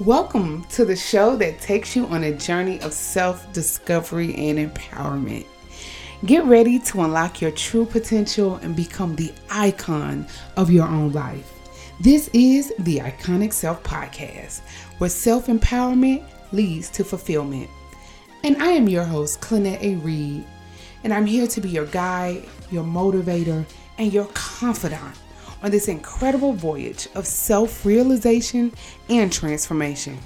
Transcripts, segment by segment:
Welcome to the show that takes you on a journey of self discovery and empowerment. Get ready to unlock your true potential and become the icon of your own life. This is the Iconic Self Podcast, where self empowerment leads to fulfillment. And I am your host, Clennette A. Reed, and I'm here to be your guide, your motivator, and your confidant on this incredible voyage of self realization and transformation.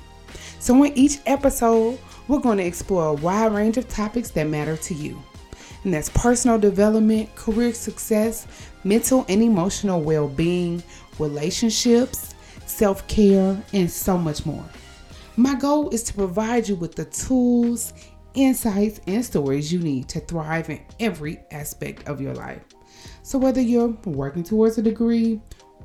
So, in each episode, we're going to explore a wide range of topics that matter to you. And that's personal development, career success, mental and emotional well being, relationships, self care, and so much more. My goal is to provide you with the tools, insights, and stories you need to thrive in every aspect of your life. So, whether you're working towards a degree,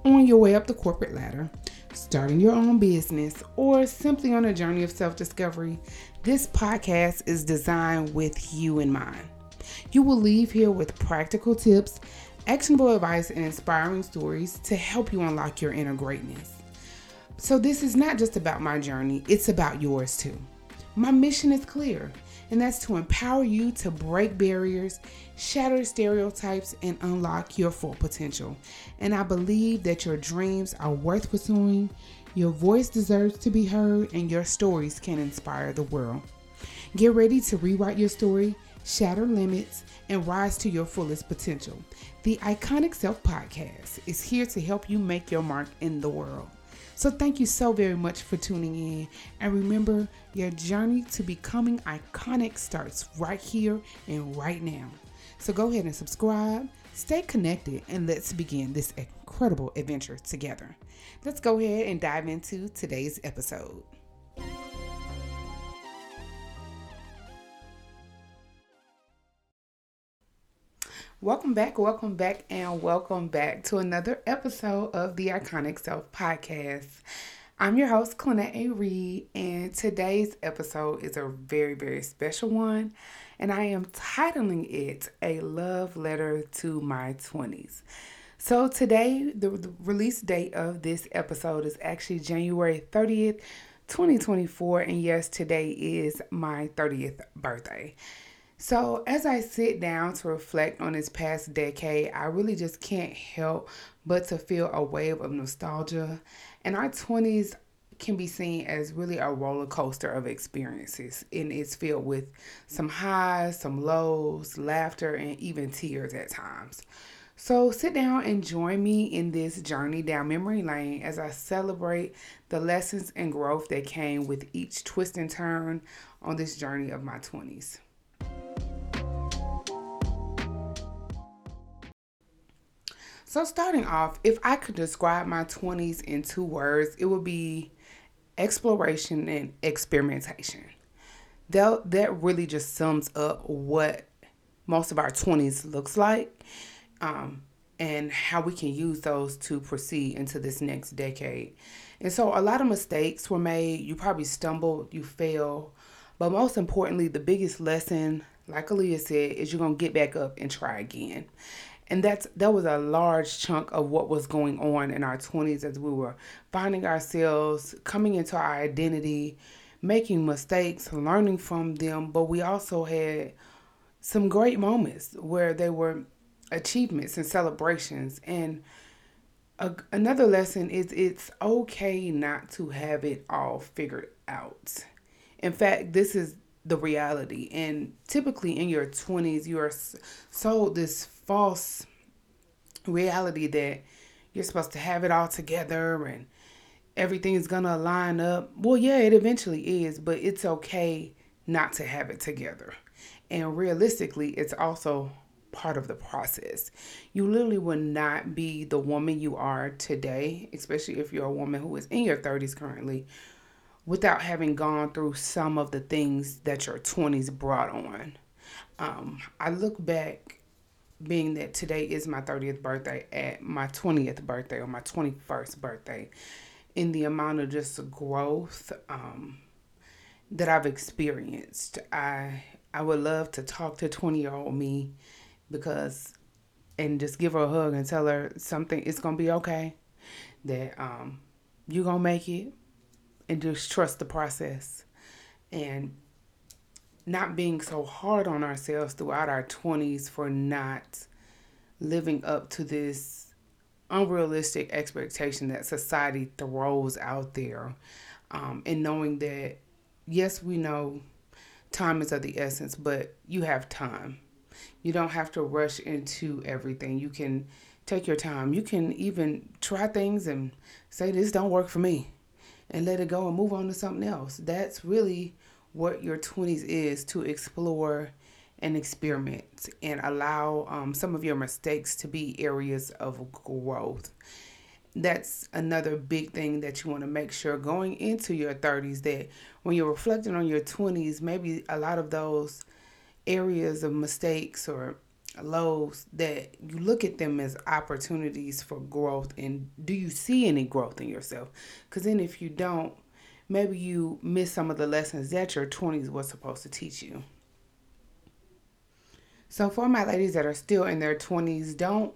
on your way up the corporate ladder, starting your own business, or simply on a journey of self discovery, this podcast is designed with you in mind. You will leave here with practical tips, actionable advice, and inspiring stories to help you unlock your inner greatness. So, this is not just about my journey, it's about yours too. My mission is clear and that's to empower you to break barriers, shatter stereotypes, and unlock your full potential. And I believe that your dreams are worth pursuing, your voice deserves to be heard, and your stories can inspire the world. Get ready to rewrite your story, shatter limits, and rise to your fullest potential. The Iconic Self Podcast is here to help you make your mark in the world. So thank you so very much for tuning in. And remember, your journey to becoming iconic starts right here and right now. So go ahead and subscribe, stay connected, and let's begin this incredible adventure together. Let's go ahead and dive into today's episode. Welcome back, welcome back, and welcome back to another episode of the Iconic Self Podcast. I'm your host, Clennette A. Reed, and today's episode is a very, very special one, and I am titling it A Love Letter to My 20s. So, today, the, the release date of this episode is actually January 30th, 2024, and yes, today is my 30th birthday. So, as I sit down to reflect on this past decade, I really just can't help but to feel a wave of nostalgia. And our 20s can be seen as really a roller coaster of experiences, and it's filled with some highs, some lows, laughter, and even tears at times. So, sit down and join me in this journey down memory lane as I celebrate the lessons and growth that came with each twist and turn on this journey of my 20s. So, starting off, if I could describe my 20s in two words, it would be exploration and experimentation. That, that really just sums up what most of our 20s looks like um, and how we can use those to proceed into this next decade. And so, a lot of mistakes were made. You probably stumbled, you failed. But most importantly, the biggest lesson, like Aaliyah said, is you're going to get back up and try again and that's that was a large chunk of what was going on in our 20s as we were finding ourselves coming into our identity making mistakes learning from them. But we also had some great moments where they were achievements and celebrations. And a, another lesson is it's okay not to have it all figured out. In fact this is the reality and typically in your 20s you are sold this false reality that you're supposed to have it all together and everything's gonna line up. Well, yeah, it eventually is, but it's okay not to have it together. And realistically, it's also part of the process. You literally will not be the woman you are today, especially if you're a woman who is in your 30s currently, without having gone through some of the things that your 20s brought on. Um, I look back being that today is my 30th birthday at my 20th birthday or my 21st birthday in the amount of just growth um, that I've experienced. I I would love to talk to 20 year old me because and just give her a hug and tell her something it's gonna be okay that um you're gonna make it and just trust the process and not being so hard on ourselves throughout our 20s for not living up to this unrealistic expectation that society throws out there um, and knowing that yes we know time is of the essence but you have time. You don't have to rush into everything. You can take your time. You can even try things and say this don't work for me and let it go and move on to something else that's really what your 20s is to explore and experiment and allow um, some of your mistakes to be areas of growth. That's another big thing that you want to make sure going into your 30s that when you're reflecting on your 20s, maybe a lot of those areas of mistakes or lows that you look at them as opportunities for growth and do you see any growth in yourself because then if you don't maybe you miss some of the lessons that your 20s was supposed to teach you. So, for my ladies that are still in their 20s, don't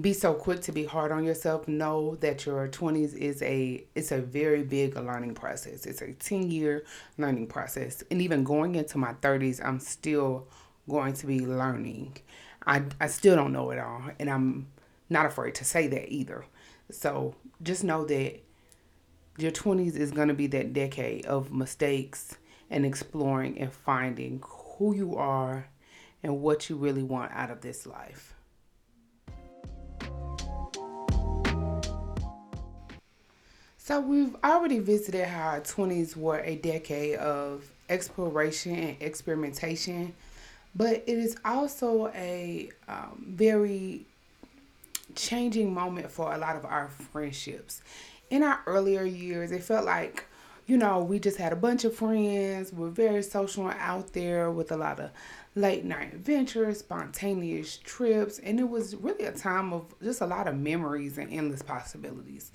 be so quick to be hard on yourself. Know that your 20s is a it's a very big learning process. It's a 10 year learning process. And even going into my 30s, I'm still going to be learning. I, I still don't know it all, and I'm not afraid to say that either. So just know that your 20s is going to be that decade of mistakes and exploring and finding who you are and what you really want out of this life. So, we've already visited how our 20s were a decade of exploration and experimentation, but it is also a um, very changing moment for a lot of our friendships in our earlier years, it felt like, you know, we just had a bunch of friends. We're very social out there with a lot of late night adventures, spontaneous trips, and it was really a time of just a lot of memories and endless possibilities.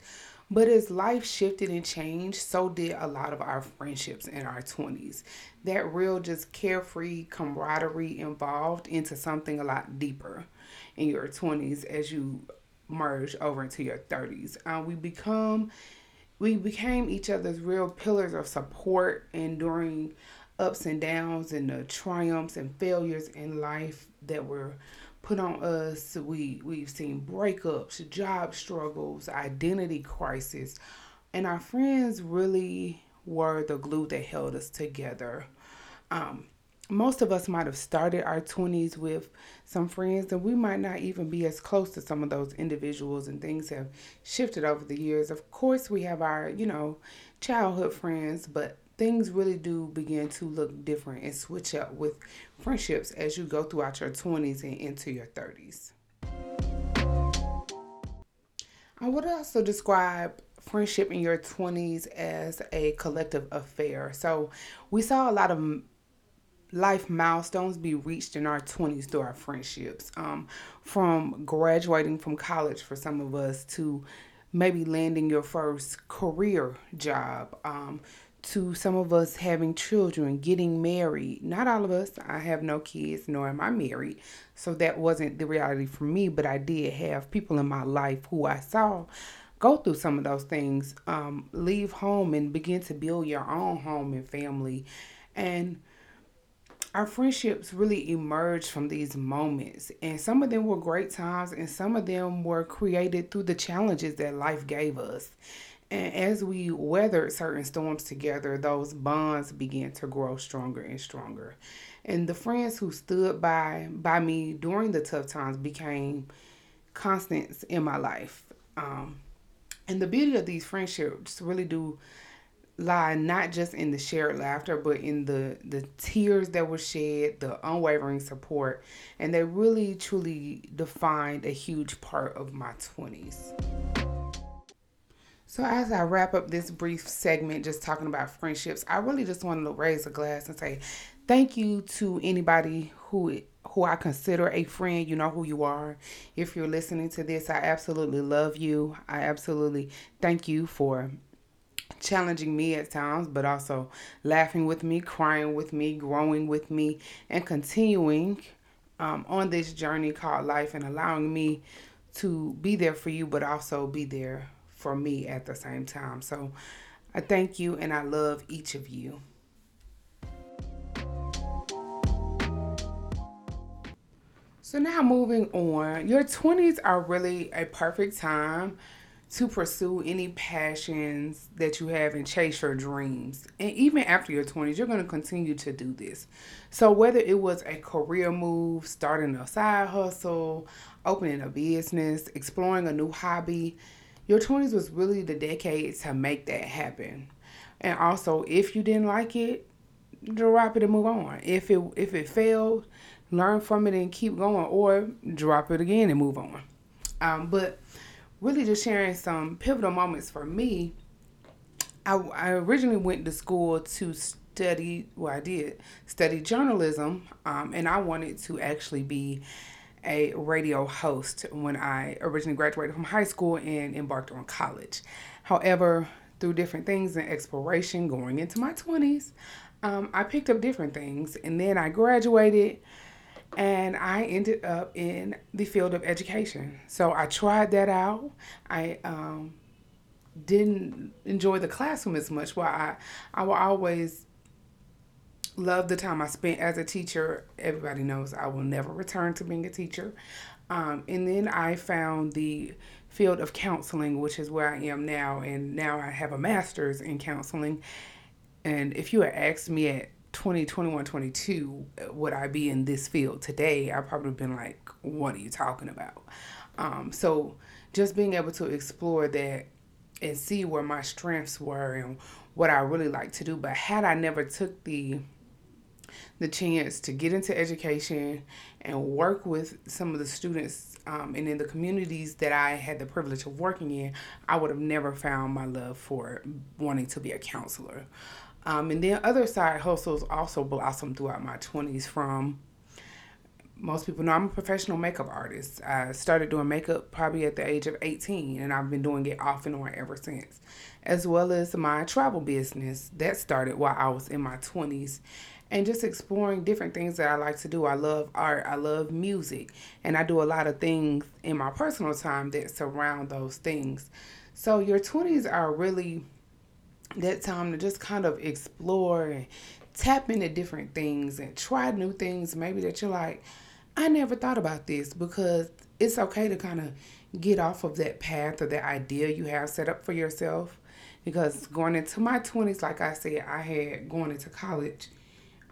But as life shifted and changed, so did a lot of our friendships in our 20s. That real, just carefree camaraderie evolved into something a lot deeper in your 20s as you merge over into your 30s. Uh, we become we became each other's real pillars of support and during ups and downs and the triumphs and failures in life that were put on us. We we've seen breakups, job struggles, identity crisis, and our friends really were the glue that held us together. Um, most of us might have started our 20s with some friends and we might not even be as close to some of those individuals and things have shifted over the years of course we have our you know childhood friends but things really do begin to look different and switch up with friendships as you go throughout your 20s and into your 30s i would also describe friendship in your 20s as a collective affair. So we saw a lot of life milestones be reached in our 20s through our friendships. Um, from graduating from college for some of us to maybe landing your first career job, um, to some of us having children, getting married. Not all of us. I have no kids, nor am I married. So that wasn't the reality for me, but I did have people in my life who I saw go through some of those things, um, leave home and begin to build your own home and family. And our friendships really emerged from these moments. And some of them were great times, and some of them were created through the challenges that life gave us. And as we weathered certain storms together, those bonds began to grow stronger and stronger. And the friends who stood by by me during the tough times became constants in my life. Um, and the beauty of these friendships really do lie not just in the shared laughter but in the the tears that were shed the unwavering support and they really truly defined a huge part of my 20s so as i wrap up this brief segment just talking about friendships i really just wanted to raise a glass and say thank you to anybody who who I consider a friend, you know who you are. If you're listening to this, I absolutely love you. I absolutely thank you for challenging me at times, but also laughing with me, crying with me, growing with me, and continuing um, on this journey called life and allowing me to be there for you, but also be there for me at the same time. So I thank you and I love each of you. So, now moving on, your 20s are really a perfect time to pursue any passions that you have and chase your dreams. And even after your 20s, you're going to continue to do this. So, whether it was a career move, starting a side hustle, opening a business, exploring a new hobby, your 20s was really the decade to make that happen. And also, if you didn't like it, drop it and move on. If it if it failed, learn from it and keep going, or drop it again and move on. Um, but really, just sharing some pivotal moments for me. I, I originally went to school to study. Well, I did study journalism, um, and I wanted to actually be a radio host when I originally graduated from high school and embarked on college. However, through different things and exploration going into my 20s, um, I picked up different things and then I graduated and I ended up in the field of education. So I tried that out. I um, didn't enjoy the classroom as much. Well, I I will always love the time I spent as a teacher. Everybody knows I will never return to being a teacher. Um, and then I found the field of counseling, which is where I am now. And now I have a master's in counseling. And if you had asked me at 20, 21, 22, would I be in this field today? I probably been like, what are you talking about? Um, so just being able to explore that and see where my strengths were and what I really like to do. But had I never took the the chance to get into education and work with some of the students um, and in the communities that I had the privilege of working in, I would have never found my love for wanting to be a counselor. Um, and then other side hustles also blossomed throughout my 20s from most people know I'm a professional makeup artist. I started doing makeup probably at the age of 18, and I've been doing it off and on ever since. As well as my travel business that started while I was in my 20s, and just exploring different things that I like to do. I love art, I love music, and I do a lot of things in my personal time that surround those things. So, your 20s are really that time to just kind of explore and tap into different things and try new things maybe that you're like i never thought about this because it's okay to kind of get off of that path or that idea you have set up for yourself because going into my 20s like i said i had going into college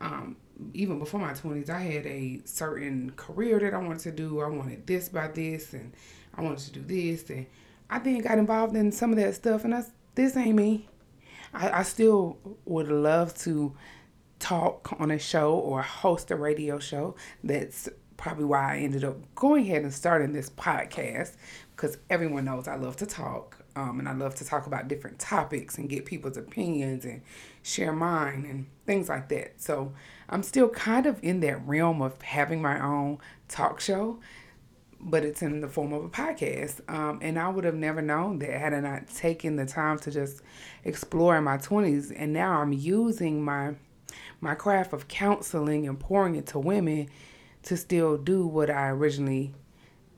um, even before my 20s i had a certain career that i wanted to do i wanted this by this and i wanted to do this and i then got involved in some of that stuff and I, this ain't me I, I still would love to talk on a show or host a radio show. That's probably why I ended up going ahead and starting this podcast because everyone knows I love to talk um, and I love to talk about different topics and get people's opinions and share mine and things like that. So I'm still kind of in that realm of having my own talk show but it's in the form of a podcast. Um, and I would have never known that had I not taken the time to just explore in my 20s. And now I'm using my my craft of counseling and pouring it to women to still do what I originally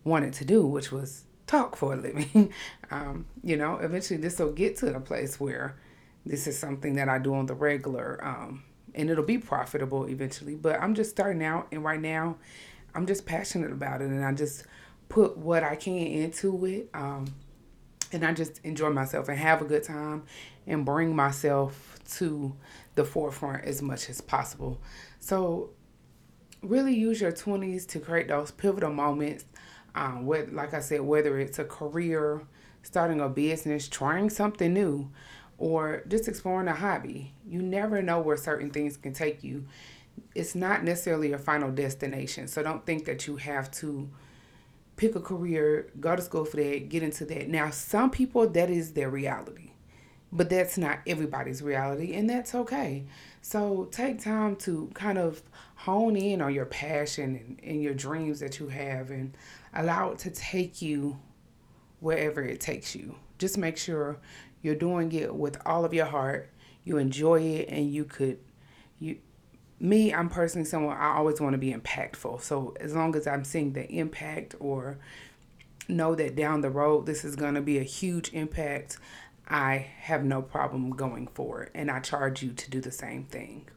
wanted to do, which was talk for a living. um, you know, eventually this will get to the place where this is something that I do on the regular. Um, and it'll be profitable eventually. But I'm just starting out, and right now, I'm just passionate about it and I just put what I can into it. Um, and I just enjoy myself and have a good time and bring myself to the forefront as much as possible. So, really use your 20s to create those pivotal moments. Um, what, like I said, whether it's a career, starting a business, trying something new, or just exploring a hobby. You never know where certain things can take you it's not necessarily a final destination. So don't think that you have to pick a career, go to school for that, get into that. Now, some people that is their reality. But that's not everybody's reality, and that's okay. So take time to kind of hone in on your passion and, and your dreams that you have and allow it to take you wherever it takes you. Just make sure you're doing it with all of your heart, you enjoy it, and you could you me, I'm personally someone I always want to be impactful. So as long as I'm seeing the impact or know that down the road this is going to be a huge impact, I have no problem going for it. And I charge you to do the same thing.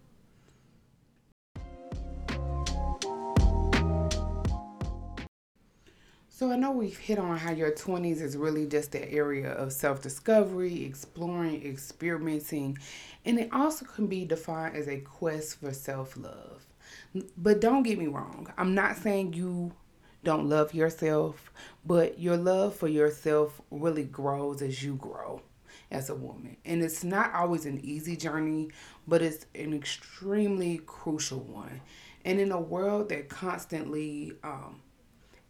So I know we've hit on how your 20s is really just the area of self-discovery, exploring, experimenting, and it also can be defined as a quest for self-love. But don't get me wrong. I'm not saying you don't love yourself, but your love for yourself really grows as you grow as a woman. And it's not always an easy journey, but it's an extremely crucial one. And in a world that constantly um,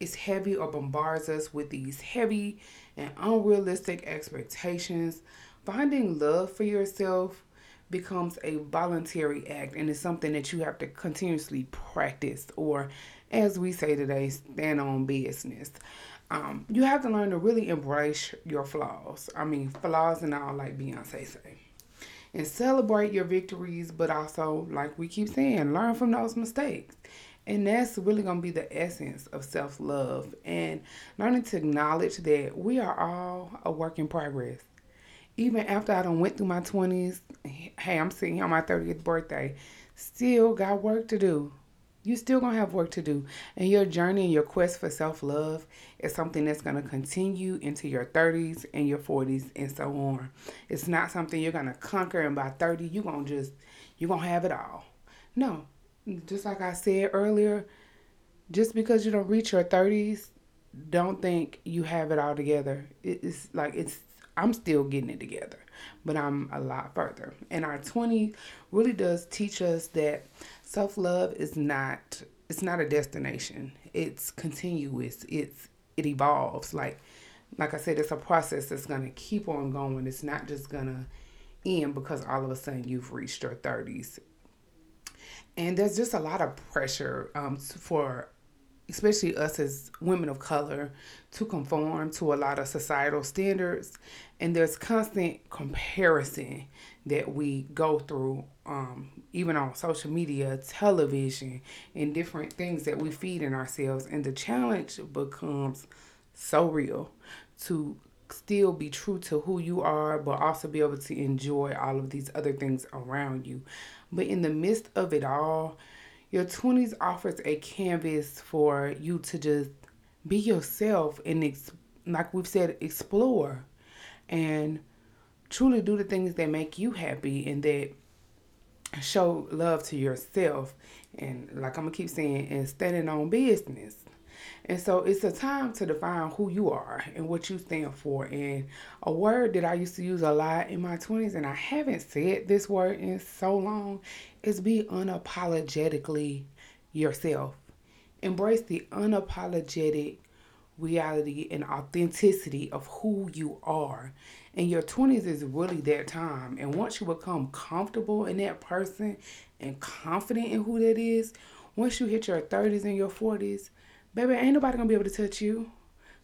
is heavy or bombards us with these heavy and unrealistic expectations, finding love for yourself becomes a voluntary act and it's something that you have to continuously practice or as we say today stand on business. Um, you have to learn to really embrace your flaws. I mean flaws and all like beyonce say. And celebrate your victories but also like we keep saying learn from those mistakes and that's really going to be the essence of self love and learning to acknowledge that we are all a work in progress. Even after I done went through my 20s, hey, I'm sitting here on my 30th birthday, still got work to do. You still gonna have work to do. And your journey and your quest for self love is something that's gonna continue into your 30s and your 40s and so on. It's not something you're gonna conquer and by 30 you're gonna just you're gonna have it all. No, just like I said earlier, just because you don't reach your 30s, don't think you have it all together. It's like it's I'm still getting it together, but I'm a lot further. And our 20 really does teach us that self-love is not it's not a destination. It's continuous. It's it evolves. Like like I said, it's a process that's gonna keep on going. It's not just gonna end because all of a sudden you've reached your 30s and there's just a lot of pressure um, for especially us as women of color to conform to a lot of societal standards. And there's constant comparison that we go through um, even on social media television and different things that we feed in ourselves. And the challenge becomes so real to still be true to who you are but also be able to enjoy all of these other things around you but in the midst of it all, your 20s offers a canvas for you to just be yourself and, ex- like we've said, explore and truly do the things that make you happy and that show love to yourself. And like I'm gonna keep saying, and standing on business. And so it's a time to define who you are and what you stand for. And a word that I used to use a lot in my 20s, and I haven't said this word in so long, is be unapologetically yourself. Embrace the unapologetic reality and authenticity of who you are. And your 20s is really that time. And once you become comfortable in that person and confident in who that is, once you hit your 30s and your 40s, baby, ain't nobody gonna be able to touch you,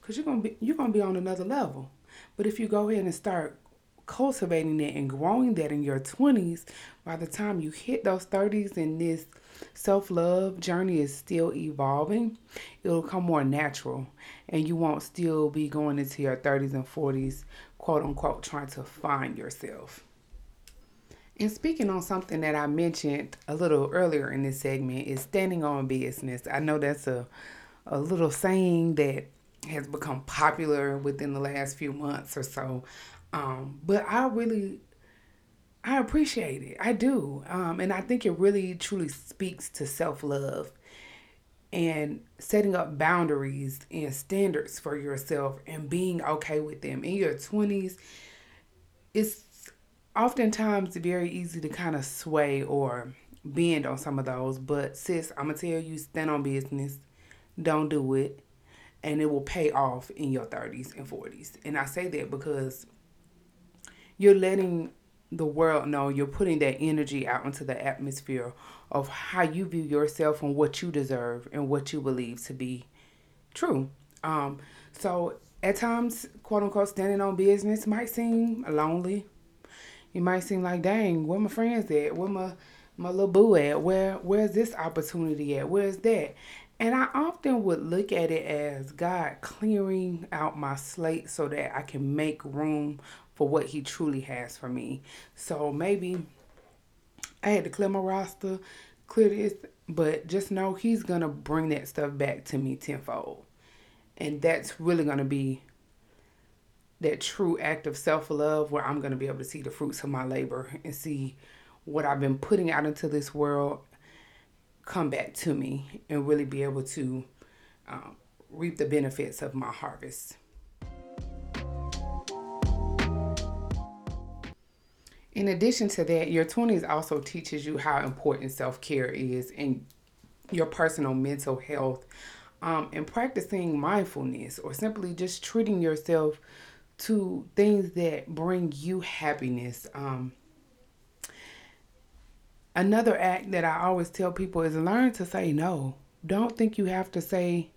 cause you're gonna be you're gonna be on another level. But if you go ahead and start cultivating that and growing that in your 20s, by the time you hit those 30s and this self love journey is still evolving, it'll come more natural and you won't still be going into your 30s and 40s, quote unquote, trying to find yourself. And speaking on something that I mentioned a little earlier in this segment is standing on business. I know that's a a little saying that has become popular within the last few months or so. Um, but I really, I appreciate it. I do. Um, and I think it really truly speaks to self love and setting up boundaries and standards for yourself and being okay with them. In your 20s, it's oftentimes very easy to kind of sway or bend on some of those. But sis, I'm going to tell you, stand on business don't do it and it will pay off in your 30s and 40s. And I say that because you're letting the world know you're putting that energy out into the atmosphere of how you view yourself and what you deserve and what you believe to be true. Um, so at times, quote unquote, standing on business might seem lonely. It might seem like, dang, where my friends at? Where my my little boo at? Where where's this opportunity at? Where's that? And I often would look at it as God clearing out my slate so that I can make room for what He truly has for me. So maybe I had to clear my roster, clear this, but just know He's going to bring that stuff back to me tenfold. And that's really going to be that true act of self love where I'm going to be able to see the fruits of my labor and see what I've been putting out into this world come back to me and really be able to um, reap the benefits of my harvest. In addition to that, your 20s also teaches you how important self care is in your personal mental health um, and practicing mindfulness or simply just treating yourself to things that bring you happiness. Um, another act that I always tell people is learn to say no. Don't think you have to say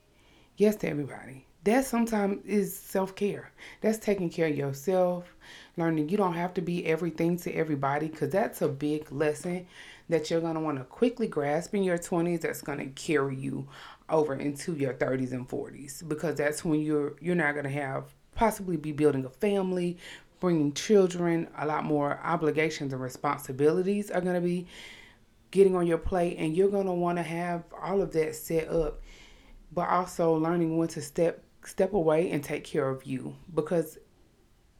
yes to everybody. That sometimes is self care. That's taking care of yourself, learning you don't have to be everything to everybody because that's a big lesson that you're going to want to quickly grasp in your 20s that's going to carry you over into your 30s and 40s because that's when you're you're not going to have possibly be building a family bringing children, a lot more obligations and responsibilities are going to be getting on your plate, and you're going to want to have all of that set up, but also learning when to step step away and take care of you because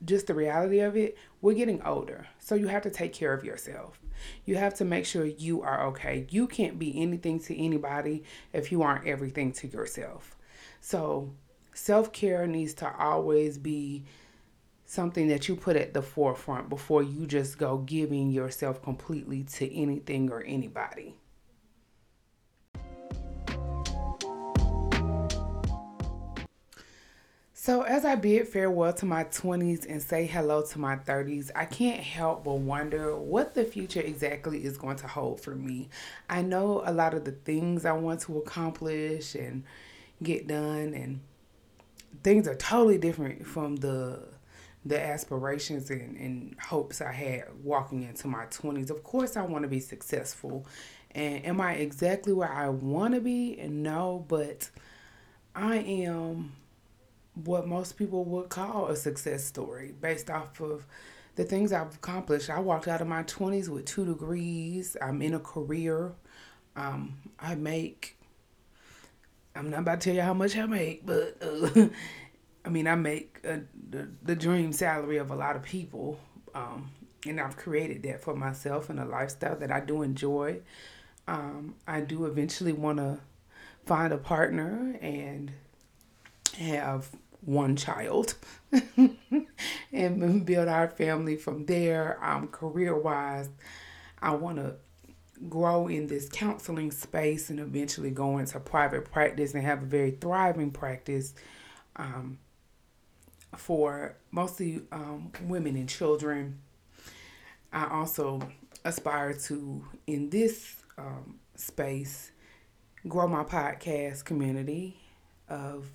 just the reality of it, we're getting older. So you have to take care of yourself. You have to make sure you are okay. You can't be anything to anybody if you aren't everything to yourself. So self care needs to always be something that you put at the forefront before you just go giving yourself completely to anything or anybody. So, as I bid farewell to my 20s and say hello to my 30s, I can't help but wonder what the future exactly is going to hold for me. I know a lot of the things I want to accomplish and get done, and things are totally different from the the aspirations and, and hopes I had walking into my 20s. Of course, I want to be successful. And am I exactly where I want to be? And no, but I am what most people would call a success story based off of the things I've accomplished. I walked out of my 20s with two degrees. I'm in a career. Um, I make, I'm not about to tell you how much I make, but uh, I mean, I make a, the, the dream salary of a lot of people. Um, and I've created that for myself and a lifestyle that I do enjoy. Um, I do eventually want to find a partner and have one child and build our family from there. Um, career wise, I want to grow in this counseling space and eventually go into private practice and have a very thriving practice. Um, for mostly um, women and children. I also aspire to, in this um, space, grow my podcast community of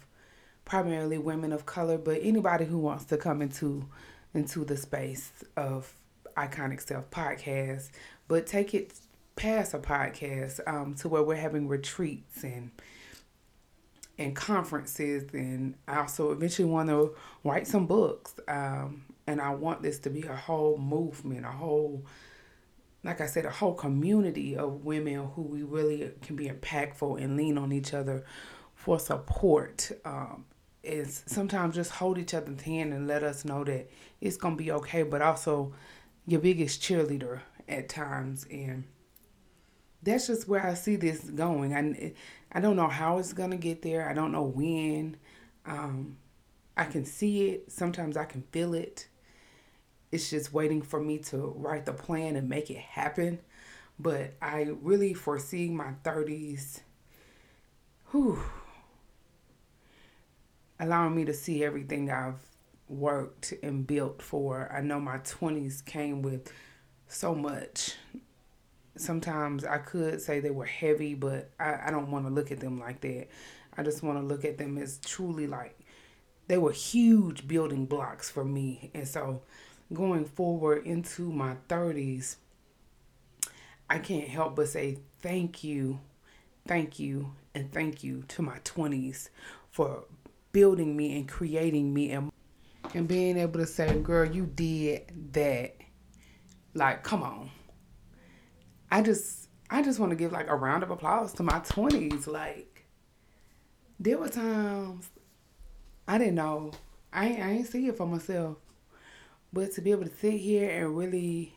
primarily women of color, but anybody who wants to come into into the space of iconic self podcast, but take it past a podcast um, to where we're having retreats and and conferences and I also eventually want to write some books um, and I want this to be a whole movement a whole like I said a whole community of women who we really can be impactful and lean on each other for support um, is sometimes just hold each other's hand and let us know that it's gonna be okay but also your biggest cheerleader at times and that's just where I see this going. I, I don't know how it's going to get there. I don't know when. Um, I can see it. Sometimes I can feel it. It's just waiting for me to write the plan and make it happen. But I really foresee my 30s, whew, allowing me to see everything I've worked and built for. I know my 20s came with so much sometimes I could say they were heavy, but I, I don't want to look at them like that. I just want to look at them as truly like they were huge building blocks for me. And so going forward into my 30s, I can't help but say thank you. thank you and thank you to my 20s for building me and creating me and and being able to say, girl, you did that. Like, come on. I just I just want to give like a round of applause to my 20s. Like, there were times I didn't know. I, I ain't see it for myself. But to be able to sit here and really,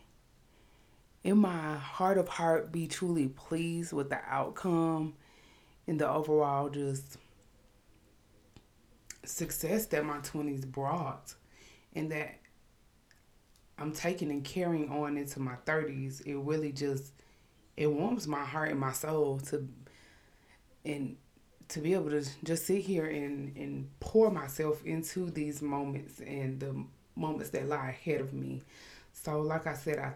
in my heart of heart, be truly pleased with the outcome and the overall just success that my 20s brought and that I'm taking and carrying on into my 30s, it really just it warms my heart and my soul to and to be able to just sit here and and pour myself into these moments and the moments that lie ahead of me. So like I said, I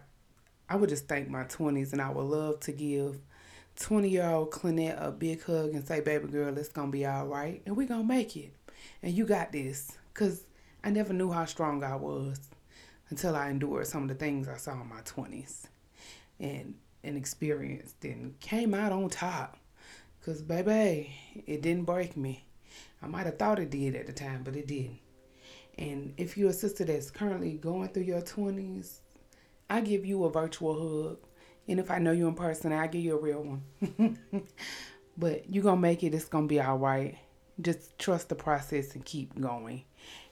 I would just thank my 20s and I would love to give 20 year old Clennette a big hug and say, baby girl, it's going to be all right and we're going to make it. And you got this. Because I never knew how strong I was until I endured some of the things I saw in my 20s and, and experienced and came out on top. Because, baby, it didn't break me. I might have thought it did at the time, but it didn't. And if you're a sister that's currently going through your 20s, I give you a virtual hug. And if I know you in person, I give you a real one. but you're going to make it. It's going to be all right. Just trust the process and keep going.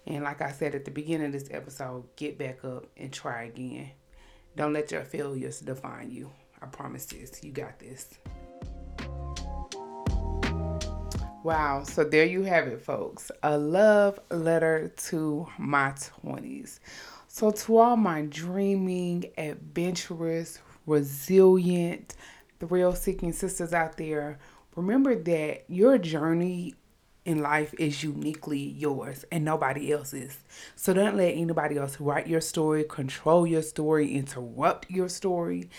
And like I said at the beginning of this episode, get back up and try again. Don't let your failures define you. I promise this. You got this. Wow. So there you have it, folks. A love letter to my 20s. So, to all my dreaming, adventurous, resilient, thrill seeking sisters out there, remember that your journey in life is uniquely yours and nobody else's. So don't let anybody else write your story, control your story, interrupt your story.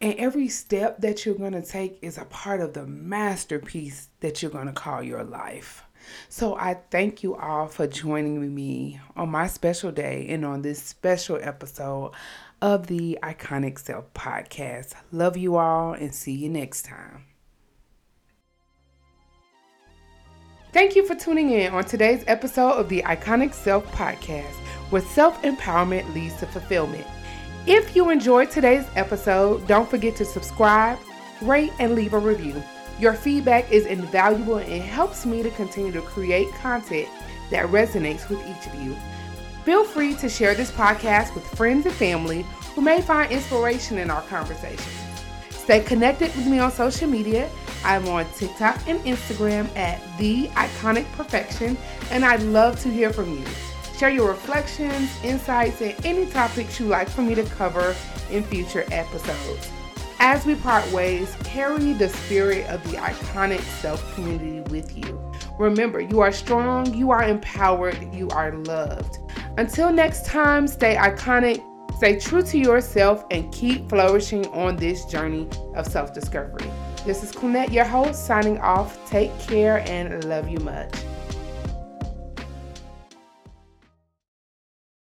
And every step that you're going to take is a part of the masterpiece that you're going to call your life. So I thank you all for joining me on my special day and on this special episode of the Iconic Self podcast. Love you all and see you next time. Thank you for tuning in on today's episode of the Iconic Self podcast, where self empowerment leads to fulfillment. If you enjoyed today's episode, don't forget to subscribe, rate, and leave a review. Your feedback is invaluable and helps me to continue to create content that resonates with each of you. Feel free to share this podcast with friends and family who may find inspiration in our conversation. Stay connected with me on social media. I'm on TikTok and Instagram at The Iconic Perfection, and I'd love to hear from you. Share your reflections, insights, and any topics you'd like for me to cover in future episodes. As we part ways, carry the spirit of the iconic self community with you. Remember, you are strong, you are empowered, you are loved. Until next time, stay iconic, stay true to yourself, and keep flourishing on this journey of self discovery. This is Clennette, your host, signing off. Take care and love you much.